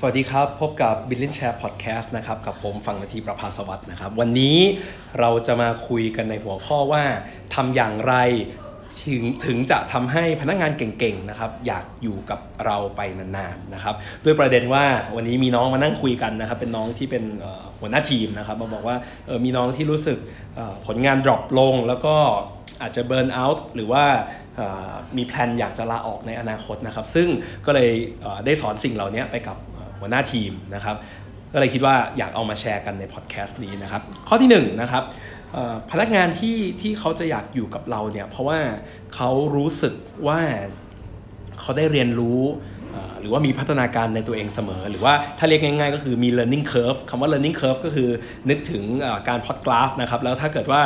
สวัสดีครับ พบกับ b i l l i o n Share Podcast นะครับ กับผมฟังนาทีประภาสวัสด์นะครับ วันนี้เราจะมาคุยกันในหัวข้อว่าทำอย่างไรถึงถึงจะทำให้พนักงานเก่งๆนะครับ อยากอยู่กับเราไปนานๆนะครับด้วยประเด็นว่าวันนี้มีน้องมานั่งคุยกันนะครับ เป็นน้องที่เป็นหัวหน้าทีมนะครับ มาบอกว่ามีน้องที่รู้สึกผลงาน drop ลง แล้วก็อาจจะ burnout หรือว่ามีแพลนอยากจะลาออกในอนาคตนะครับ ซึ่งก็เลยได้สอนสิ่งเหล่านี้ไปกับ หัวหน้าทีมนะครับ ก็เลยคิดว่าอยากเอามาแชร์กันในพอดแคสต์นี้นะครับ ข้อที่1นนะครับพนักงานที่ที่เขาจะอยากอยู่กับเราเนี่ยเพราะว่าเขารู้สึกว่าเขาได้เรียนรู้ หรือว่ามีพัฒนาการในตัวเองเสมอ หรือว่าถ้าเรียกง่ายๆ ก็คือมี learning curve คำว่า learning curve ก็คือนึกถึงการพอดกราฟนะครับแล้วถ้าเกิดว่า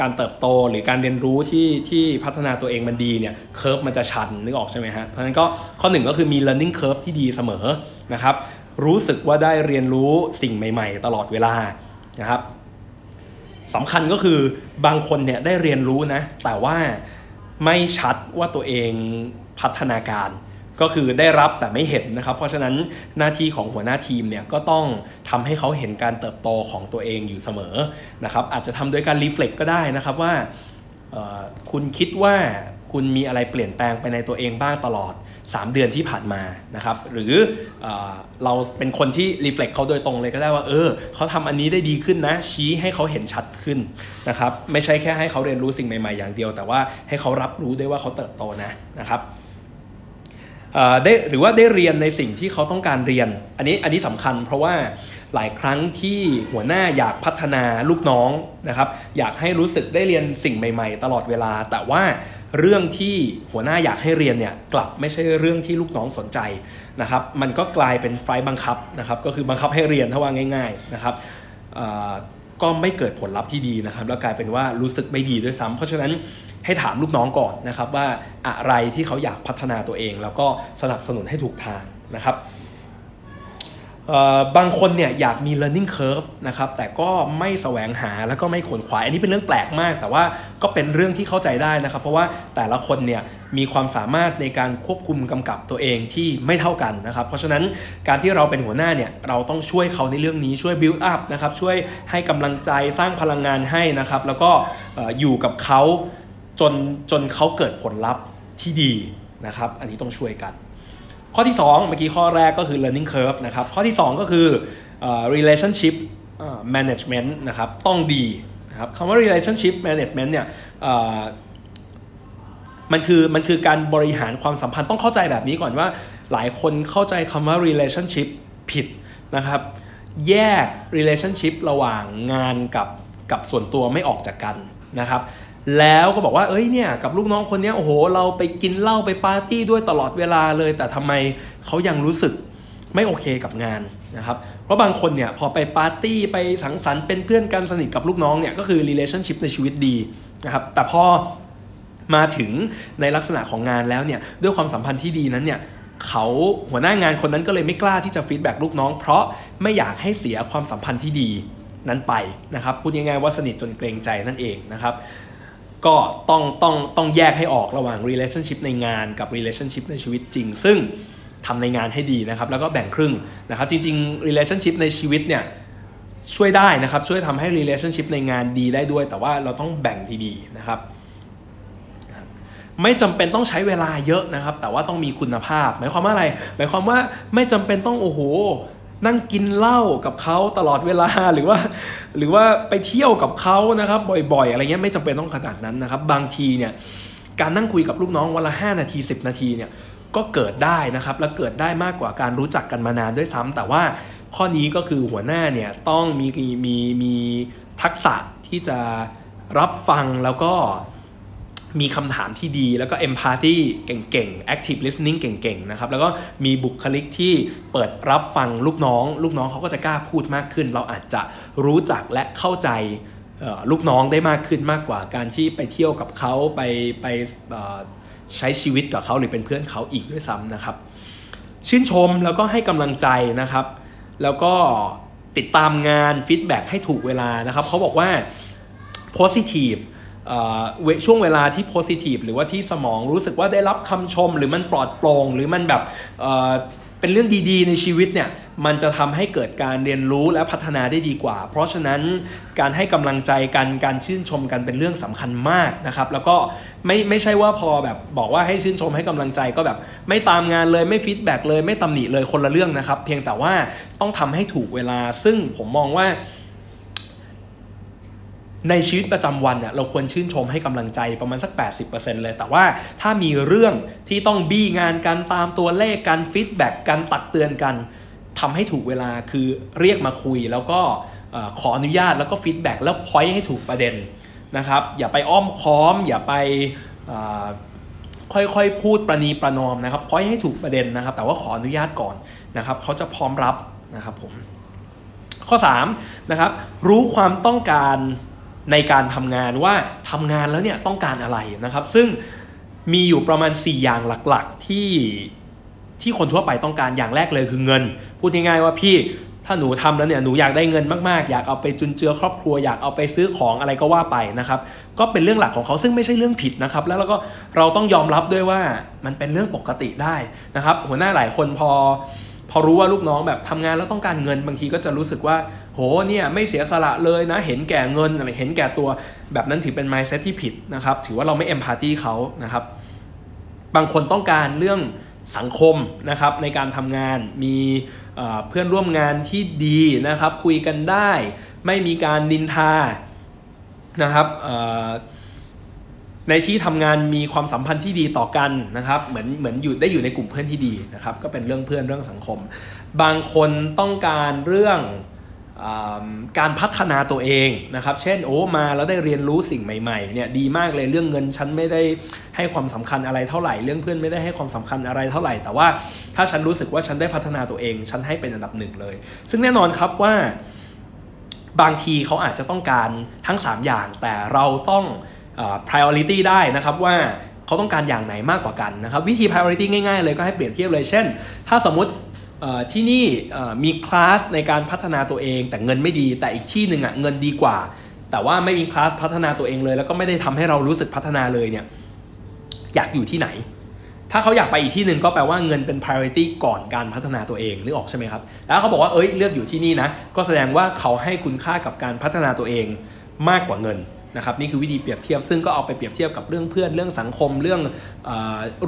การเติบโตหรือการเรียนรู้ที่ที่พัฒนาตัวเองมันดีเนี่ยเคอร์ฟมันจะชันนึกออกใช่ไหมฮะเพราะฉะนั้นก็ข้อหนึ่งก็คือมี learning curve ที่ดีเสมอนะครับรู้สึกว่าได้เรียนรู้สิ่งใหม่ ๆ ตลอดเวลานะครับสำคัญก็คือบางคนเนี่ยได้เรียนรู้นะ แต่ว่าไม่ชัดว่าตัวเองพัฒนาการ ก็คือได้รับแต่ไม่เห็นนะครับ เพราะฉะนั้นหน้าที่ของหัวหน้าทีมเนี่ยก็ต้องทำให้เขาเห็นการเติบโตของตัวเองอยู่เสมอนะครับ อาจจะทำโดยการ reflect ก็ได้นะครับว่าคุณคิดว่าคุณมีอะไรเปลี่ยนแปลงไปในตัวเองบ้างตลอด 3 เดือนที่ผ่านมานะครับ หรือเอเราเป็นคนที่ reflect เขาโดยตรงเลยก็ได้ว่า เออเขาทำอันนี้ได้ดีขึ้นนะ ชี้ให้เขาเห็นชัดขึ้นนะครับ ไม่ใช่แค่ให้เขาเรียนรู้สิ่งใหม่ๆอย่างเดียว แต่ว่าให้เขารับรู้ด้วยว่าเขาเติบโตนะนะครับ ได้หรือว่าได้เรียนในสิ่งที่เขาต้องการเรียน อันนี้อันนี้สำคัญ เพราะว่าหลายครั้งที่หัวหน้าอยากพัฒนาลูกน้องนะครับ อยากให้รู้สึกได้เรียนสิ่งใหม่ ๆ ตลอดเวลา แต่ว่าเรื่องที่หัวหน้าอยากให้เรียนเนี่ยกลับไม่ใช่เรื่องที่ลูกน้องสนใจนะครับ มันก็กลายเป็นไฟบังคับนะครับ ก็คือบังคับให้เรียนถ้าว่าง่าย ๆนะครับก็ไม่เกิดผลลัพธ์ที่ดีนะครับ แล้วกลายเป็นว่ารู้สึกไม่ดีด้วยซ้ำเพราะฉะนั้น ให้ถามลูกน้องก่อนนะครับว่าอะไรที่เขาอยากพัฒนาตัวเอง แล้วก็สนับสนุนให้ถูกทางนะครับบางคนเนี่ยอยากมี learning curve นะครับแต่ก็ไม่แสวงหาแล้วก็ไม่ขนขวายอันนี้เป็นเรื่องแปลกมาก แต่ว่าก็เป็นเรื่องที่เข้าใจได้นะครับ เพราะว่าแต่ละคนเนี่ยมีความสามารถในการควบคุมกำกับตัวเองที่ไม่เท่ากันนะครับ เพราะฉะนั้นการที่เราเป็นหัวหน้าเนี่ยเราต้องช่วยเขาในเรื่องนี้ช่วย build up นะครับช่วยให้กำลังใจสร้างพลังงานให้นะครับ แล้วก็อยู่กับเขา จนจนเขาเกิดผลลัพธ์ที่ดีนะครับ อันนี้ต้องช่วยกัน ข้อที่ 2 เมื่อกี้ข้อแรกก็คือ learning curve นะครับ ข้อที่ 2 ก็คือ relationship management นะครับ ต้องดีนะครับคำว่า relationship management เนี่ยมันคือมันคือการบริหารความสัมพันธ์ต้องเข้าใจแบบนี้ก่อนว่าหลายคนเข้าใจคำว่า relationship ผิดนะครับ แยก relationship ระหว่างงานกับกับส่วนตัวไม่ออกจากกันนะครับ แล้วก็บอกว่าเอ้ยเนี่ยกับลูกน้องคนนี้โอ้โห เราไปกินเหล้าไปปาร์ตี้ด้วยตลอดเวลาเลย แต่ทำไมเขายังรู้สึกไม่โอเคกับงานนะครับ เพราะบางคนเนี่ยพอไปปาร์ตี้ไปสังสรรค์เป็นเพื่อนกันสนิทกับลูกน้องเนี่ยก็คือ relationship ในชีวิตดีนะครับ แต่พอมาถึงในลักษณะของงานแล้วเนี่ยด้วยความสัมพันธ์ที่ดีนั้นเนี่ยเขาหัวหน้างานคนนั้นก็เลยไม่กล้าที่จะฟีดแบ็กลูกน้อง เพราะไม่อยากให้เสียความสัมพันธ์ที่ดีนั้นไปนะครับพูดง่ายๆว่าสนิทจนเกรงใจนั่นเองนะครับ ก็ต้องต้องต้องแยกให้ออกระหว่าง relationship ในงานกับ relationship ในชีวิตจริง ซึ่งทำในงานให้ดีนะครับ แล้วก็แบ่งครึ่งนะครับ จริง ๆ relationship ในชีวิตเนี่ยช่วยได้นะครับ ช่วยทำให้ relationship ในงานดีได้ด้วย แต่ว่าเราต้องแบ่งดีๆนะครับ ไม่จำเป็นต้องใช้เวลาเยอะนะครับ แต่ว่าต้องมีคุณภาพ หมายความว่าอะไร หมายความว่าไม่จำเป็นต้องโอ้โห นั่งกินเหล้ากับเขาตลอดเวลาหรือว่า หรือว่าไปเที่ยวกับเขานะครับบ่อยๆ อะไรเงี้ยไม่จำเป็นต้องขนาดนั้นนะครับ บางทีเนี่ยการนั่งคุยกับลูกน้องวันละ 5 นาที 10 นาทีเนี่ยก็เกิดได้นะครับ และเกิดได้มากกว่าการรู้จักกันมานานด้วยซ้ำแต่ว่าข้อนี้ก็คือหัวหน้าเนี่ยต้องมีมีมีทักษะที่จะรับฟังแล้วก็ มีคำถามที่ดีแล้วก็ empathy เก่งๆ active listening เก่งๆ นะครับ แล้วก็มีบุคลิกที่เปิดรับฟังลูกน้อง ลูกน้องเขาก็จะกล้าพูดมากขึ้น เราอาจจะรู้จักและเข้าใจลูกน้องได้มากขึ้นมากกว่าการที่ไปเที่ยวกับเขาไปไปใช้ชีวิตกับเขาหรือเป็นเพื่อนเขาอีกด้วยซ้ำนะครับ ชื่นชมแล้วก็ให้กำลังใจนะครับ แล้วก็ติดตามงานฟีดแบ็ให้ถูกเวลานะครับเขาบอกว่า positive ช่วงเวลาที่โพซิทีฟหรือว่าที่สมองรู้สึกว่าได้รับคำชม หรือมันปลอดโปร่งหรือมันแบบเป็นเรื่องดีๆ ในชีวิตเนี่ยมันจะทำให้เกิดการเรียนรู้และพัฒนาได้ดีกว่า เพราะฉะนั้นการให้กำลังใจกันการชื่นชมกันเป็นเรื่องสำคัญมากนะครับ แล้วก็ไม่ไม่ใช่ว่าพอแบบบอกว่าให้ชื่นชมให้กำลังใจก็แบบ ไม่ตามงานเลยไม่ feedback เลยไม่ตำหนิเลยคนละเรื่องนะครับ เพียงแต่ว่าต้องทำให้ถูกเวลาซึ่งผมมองว่า ในชีวิตประจำวันเนี่ยเราควรชื่นชมให้กำลังใจประมาณสัก 80%เลย แต่ว่าถ้ามีเรื่องที่ต้องบี้งานกันตามตัวเลขการ feedback การตักเตือนกันทำให้ถูกเวลาคือเรียกมาคุย แล้วก็ขออนุญาตแล้วก็ feedback แล้ว point ให้ถูกประเด็นนะครับ อย่าไปอ้อมค้อม อย่าไปค่อยๆ พูดประนีประนอมนะครับพอยต์ให้ถูกประเด็นนะครับ แต่ว่าขออนุญาตก่อนนะครับเขาจะพร้อมรับนะครับผมข้อ3นะครับรู้ความต้องการ ในการทำงานว่าทำงานแล้วเนี่ยต้องการอะไรนะครับ ซึ่งมีอยู่ประมาณ 4 อย่างหลักๆที่ที่คนทั่วไปต้องการอย่างแรกเลยคือเงิน พูดง่ายๆว่าพี่ถ้าหนูทำแล้วเนี่ยหนูอยากได้เงินมากๆ อยากเอาไปจุนเจือครอบครัวอยากเอาไปซื้อของอะไรก็ว่าไปนะครับก็เป็นเรื่องหลักของเขาซึ่งไม่ใช่เรื่องผิดนะครับ แล้วเราก็เราต้องยอมรับด้วยว่ามันเป็นเรื่องปกติได้นะครับ หัวหน้าหลายคนพอ พอรู้ว่าลูกน้องแบบทำงานแล้วต้องการเงินบางทีก็จะรู้สึกว่า โหเนี่ยไม่เสียสละเลยนะ เห็นแก่เงินอะไรเห็นแก่ตัวแบบนั้นถือเป็น mindset ที่ผิดนะครับ ถือว่าเราไม่เอมพัตตีเขานะครับ บางคนต้องการเรื่องสังคมนะครับในการทำงานมีเพื่อนร่วมงานที่ดีนะครับ คุยกันได้ ไม่มีการนินทานะครับ ในที่ทำงานมีความสัมพันธ์ที่ดีต่อกันนะครับเหมือนเหมือนอยู่ได้อยู่ในกลุ่มเพื่อนที่ดีนะครับก็เป็นเรื่องเพื่อนเรื่องสังคม บางคนต้องการเรื่องการพัฒนาตัวเองนะครับ เช่นโอ้มาแล้วได้เรียนรู้สิ่งใหม่ๆเนี่ยดีมากเลยเรื่องเงินฉันไม่ได้ให้ความสำคัญอะไรเท่าไหร่ เรื่องเพื่อนไม่ได้ให้ความสำคัญอะไรเท่าไหร่ แต่ว่าถ้าฉันรู้สึกว่าฉันได้พัฒนาตัวเอง ฉันให้เป็นอันดับหนึ่งเลย ซึ่งแน่นอนครับว่าบางทีเขาอาจจะต้องการทั้ง 3 อย่าง แต่เราต้อง priority ได้นะครับว่าเขาต้องการอย่างไหนมากกว่ากันนะครับวิธี priority ง่าย ๆ เลยก็ให้เปรียบเทียบเลยเช่น ถ้าสมมติที่นี่มีคลาสในการพัฒนาตัวเองแต่เงินไม่ดีแต่อีกที่หนึ่งอะเงินดีกว่า แต่ว่าไม่มีคลาสพัฒนาตัวเองเลย แล้วก็ไม่ได้ทำให้เรารู้สึกพัฒนาเลยเนี่ยอยากอยู่ที่ไหน ถ้าเขาอยากไปอีกที่หนึ่งก็แปลว่าเงินเป็น priority ก่อนการพัฒนาตัวเองนึกออกใช่ไหมครับแล้วเขาบอกว่าเอ้ยเลือกอยู่ที่นี่นะก็แสดงว่าเขาให้คุณค่ากับการพัฒนาตัวเองมากกว่าเงิน นะครับนี่คือวิธีเปรียบเทียบ ซึ่งก็เอาไปเปรียบเทียบกับเรื่องเพื่อนเรื่องสังคมเรื่องอ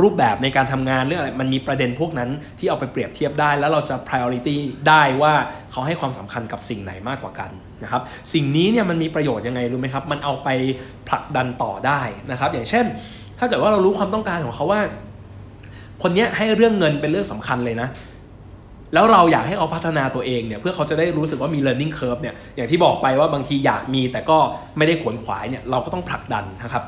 รูปแบบในการทำงานเรื่องอะไรมันมีประเด็นพวกนั้นที่เอาไปเปรียบเทียบได้ แล้วเราจะ priority ได้ว่าเขาให้ความสำคัญกับสิ่งไหนมากกว่ากันนะครับสิ่งนี้เนี่ยมันมีประโยชน์ยังไงรู้ไหมครับ มันเอาไปผลักดันต่อได้นะครับ อย่างเช่น ถ้าเกิดว่าเรารู้ความต้องการของเขาว่า คนนี้ให้เรื่องเงินเป็นเรื่องสำคัญเลยนะ แล้วเราอยากให้เขาพัฒนาตัวเองเนี่ยเพื่อเขาจะได้รู้สึกว่ามี learning curve เนี่ยอย่างที่บอกไปว่าบางทีอยากมีแต่ก็ไม่ได้ขวนขวายเนี่ยเราก็ต้องผลักดันนะครับ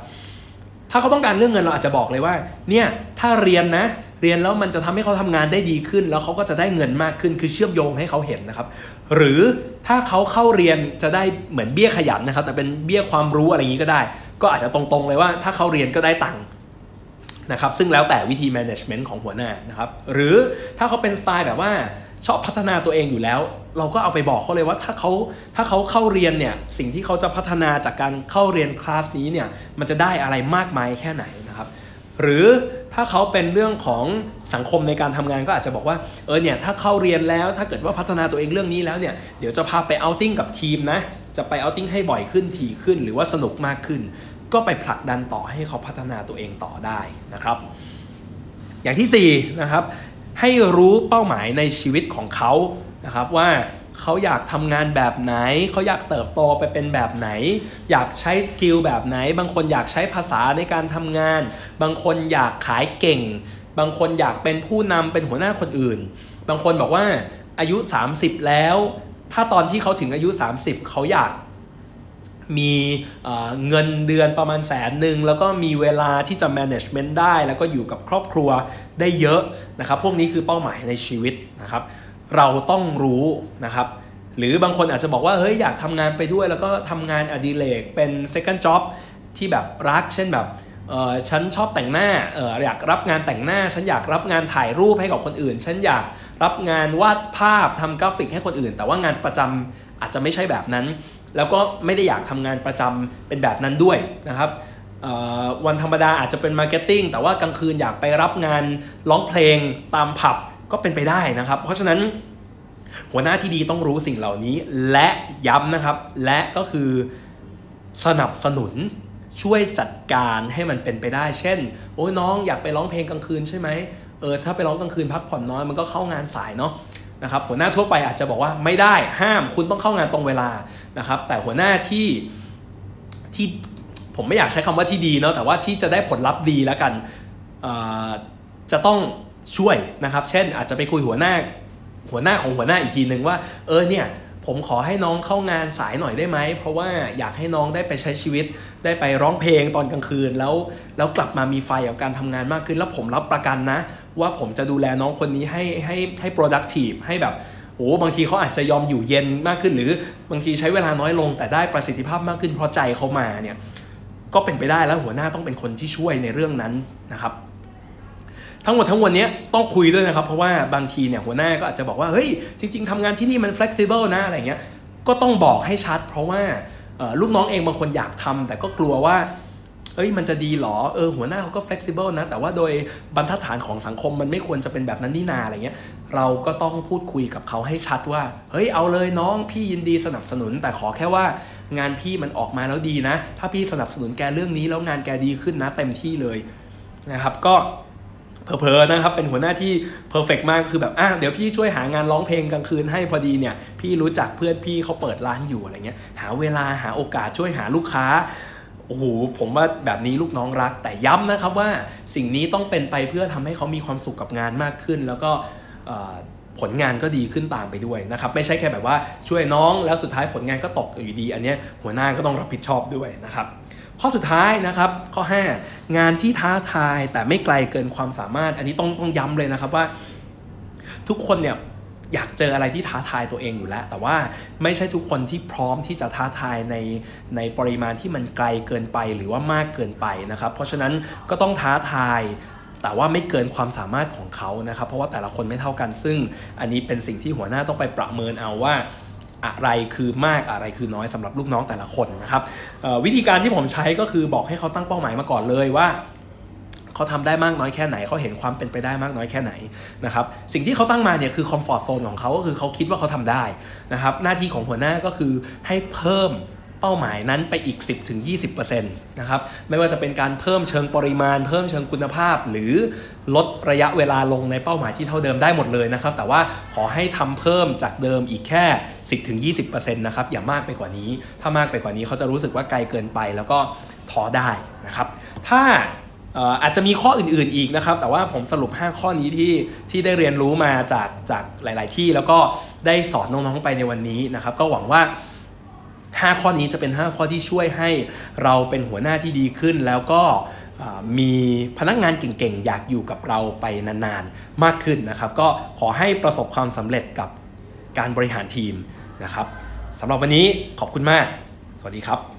ถ้าเขาต้องการเรื่องเงินเราอาจจะบอกเลยว่าเนี่ยถ้าเรียนนะเรียนแล้วมันจะทำให้เขาทำงานได้ดีขึ้น แล้วเขาก็จะได้เงินมากขึ้นคือเชื่อมโยงให้เขาเห็นนะครับ หรือถ้าเขาเข้าเรียนจะได้เหมือนเบี้ยขยันนะครับ แต่เป็นเบี้ยความรู้อะไรอย่างนี้ก็ได้ ก็อาจจะตรงๆเลยว่าถ้าเขาเรียนก็ได้ตังค์ นะครับซึ่งแล้วแต่วิธี management ของหัวหน้านะครับหรือถ้าเขาเป็นสไตล์แบบว่าชอบพัฒนาตัวเองอยู่แล้ว เราก็เอาไปบอกเขาเลยว่าถ้าเขาถ้าเขาเข้าเรียนเนี่ยสิ่งที่เขาจะพัฒนาจากการเข้าเรียนคลาสนี้เนี่ยมันจะได้อะไรมากมายแค่ไหนนะครับหรือถ้าเขาเป็นเรื่องของสังคมในการทำงานก็อาจจะบอกว่าเออเนี่ยถ้าเข้าเรียนแล้วถ้าเกิดว่าพัฒนาตัวเองเรื่องนี้แล้วเนี่ยเดี๋ยวจะพาไป outing กับทีมนะจะไป outing ให้บ่อยขึ้นถี่ขึ้นหรือว่าสนุกมากขึ้น ก็ไปผลักดันต่อให้เขาพัฒนาตัวเองต่อได้นะครับ อย่างที่4นะครับให้รู้เป้าหมายในชีวิตของเขานะครับว่าเขาอยากทำงานแบบไหน เขาอยากเติบโตไปเป็นแบบไหน อยากใช้ skill แบบไหน บางคนอยากใช้ภาษาในการทำงาน บางคนอยากขายเก่ง บางคนอยากเป็นผู้นำเป็นหัวหน้าคนอื่น บางคนบอกว่าอายุ 30 แล้ว ถ้าตอนที่เขาถึงอายุ 30 เขาอยาก มีเงินเดือนประมาณแสนหนึ่งแล้วก็มีเวลาที่จะ management ได้ แล้วก็อยู่กับครอบครัวได้เยอะนะครับ พวกนี้คือเป้าหมายในชีวิตนะครับ เราต้องรู้นะครับ หรือบางคนอาจจะบอกว่าเฮ้ยอยากทำงานไปด้วย แล้วก็ทำงานอดิเรกเป็น second job ที่แบบรัก เช่นแบบฉันชอบแต่งหน้าอออยากรับงานแต่งหน้า ฉันอยากรับงานถ่ายรูปให้กับคนอื่น ฉันอยากรับงานวาดภาพทำกราฟิกให้คนอื่น แต่ว่างานประจำอาจจะไม่ใช่แบบนั้น แล้วก็ไม่ได้อยากทำงานประจำเป็นแบบนั้นด้วยนะครับวันธรรมดาอาจจะเป็น marketing แต่ว่ากลางคืนอยากไปรับงานร้องเพลงตามผับก็เป็นไปได้นะครับ เพราะฉะนั้นหัวหน้าที่ดีต้องรู้สิ่งเหล่านี้ และย้ำนะครับ และก็คือสนับสนุนช่วยจัดการให้มันเป็นไปได้ เช่น โอ้ยน้องอยากไปร้องเพลงกลางคืนใช่ไหมเออถ้าไปร้องกลางคืนพักผ่อนน้อยมันก็เข้างานสายเนาะ นะครับหัวหน้าทั่วไปอาจจะบอกว่าไม่ได้ห้ามคุณต้องเข้างานตรงเวลานะครับ แต่หัวหน้าที่ที่ผมไม่อยากใช้คำว่าที่ดีเนาะแต่ว่าที่จะได้ผลลัพธ์ดีแล้วกันจะต้องช่วยนะครับ เช่นอาจจะไปคุยหัวหน้าหัวหน้าของหัวหน้าอีกทีหนึ่งว่าเออเนี่ย ผมขอให้น้องเข้างานสายหน่อยได้ไหม เพราะว่าอยากให้น้องได้ไปใช้ชีวิต ได้ไปร้องเพลงตอนกลางคืน แล้วแล้วกลับมามีไฟกับการทำงานมากขึ้น แล้วผมรับประกันนะ ว่าผมจะดูแลน้องคนนี้ให้ให้ให้ productive ให้แบบโอ้บางทีเขาอาจจะยอมอยู่เย็นมากขึ้น หรือบางทีใช้เวลาน้อยลง แต่ได้ประสิทธิภาพมากขึ้นเพราะใจเขามาเนี่ยก็เป็นไปได้แล้วหัวหน้าต้องเป็นคนที่ช่วยในเรื่องนั้นนะครับ ทั้งหมดทั้งมวลนี้ต้องคุยด้วยนะครับ เพราะว่าบางทีเนี่ยหัวหน้าก็อาจจะบอกว่าเฮ้ยจริง ๆทำงานที่นี่มัน flexible นะอะไรเงี้ยก็ต้องบอกให้ชัด เพราะว่าลูกน้องเองบางคนอยากทำแต่ก็กลัวว่าเอ้ยมันจะดีหรอเออหัวหน้าเขาก็ flexible นะ แต่ว่าโดยบรรทัดฐานของสังคมมันไม่ควรจะเป็นแบบนั้นนี่นาอะไรเงี้ยเราก็ต้องพูดคุยกับเขาให้ชัดว่า เฮ้ยเอาเลยน้องพี่ยินดีสนับสนุน แต่ขอแค่ว่างานพี่มันออกมาแล้วดีนะ ถ้าพี่สนับสนุนแกเรื่องนี้แล้วงานแกดีขึ้นนะเต็มที่เลยนะครับก็ เพอๆนะครับเป็นหัวหน้าที่เพอร์เฟกมากคือแบบอะเดี๋ยวพี่ช่วยหางานร้องเพลงกลางคืนให้พอดีเนี่ยพี่รู้จักเพื่อนพี่เขาเปิดร้านอยู่อะไรเงี้ยหาเวลาหาโอกาสช่วยหาลูกค้าโอ้โหผมว่าแบบนี้ลูกน้องรัก แต่ย้ำนะครับว่าสิ่งนี้ต้องเป็นไปเพื่อทำให้เขามีความสุขกับงานมากขึ้น แล้วก็ผลงานก็ดีขึ้นตามไปด้วยนะครับไม่ใช่แค่แบบว่าช่วยน้องแล้วสุดท้ายผลงานก็ตกอยู่ดี อันนี้หัวหน้าก็ต้องรับผิดชอบด้วยนะครับ ข้อสุดท้ายนะครับข้อ 5 งานที่ท้าทายแต่ไม่ไกลเกินความสามารถ อันนี้ต้องต้องย้ำเลยนะครับว่า ทุกคนเนี่ยอยากเจออะไรที่ท้าทายตัวเองอยู่แล้ว แต่ว่าไม่ใช่ทุกคนที่พร้อมที่จะท้าทายในในปริมาณที่มันไกลเกินไปหรือว่ามากเกินไปนะครับ เพราะฉะนั้นก็ต้องท้าทายแต่ว่าไม่เกินความสามารถของเขานะครับ เพราะว่าแต่ละคนไม่เท่ากัน ซึ่งอันนี้เป็นสิ่งที่หัวหน้าต้องไปประเมินเอาว่า อะไรคือมากอะไรคือน้อยสำหรับลูกน้องแต่ละคนนะครับวิธีการที่ผมใช้ก็คือบอกให้เขาตั้งเป้าหมายมาก่อนเลยว่าเขาทำได้มากน้อยแค่ไหนเขาเห็นความเป็นไปได้มากน้อยแค่ไหนนะครับสิ่งที่เขาตั้งมาเนี่ยคือคอมฟอร์ทโซนของเขาก็คือเขาคิดว่าเขาทำได้นะครับหน้าที่ของหัวหน้าก็คือให้เพิ่มเป้าหมายนั้นไปอีก 10-20%นะครับไม่ว่าจะเป็นการเพิ่มเชิงปริมาณ เพิ่มเชิงคุณภาพ หรือลดระยะเวลาลงในเป้าหมายที่เท่าเดิมได้หมดเลยนะครับแต่ว่าขอให้ทำเพิ่มจากเดิมอีกแค่ 10-20%นะครับอย่ามากไปกว่านี้ ถ้ามากไปกว่านี้เขาจะรู้สึกว่าไกลเกินไปแล้วก็ท้อได้นะครับ ถ้าอาจจะมีข้ออื่นๆอีกนะครับ แต่ว่าผมสรุป 5 ข้อนี้ที่ที่ได้เรียนรู้มาจากจากหลาย ๆ ที่แล้วก็ได้สอนน้องๆไปในวันนี้นะครับ ก็หวังว่า 5 ข้อนี้จะเป็น 5 ข้อที่ช่วยให้เราเป็นหัวหน้าที่ดีขึ้น แล้วก็มีพนักงานเก่งๆ อยากอยู่กับเราไปนานๆ มากขึ้นนะครับ ก็ขอให้ประสบความสำเร็จกับ การบริหารทีมนะครับสำหรับวันนี้ขอบคุณมาก สวัสดีครับ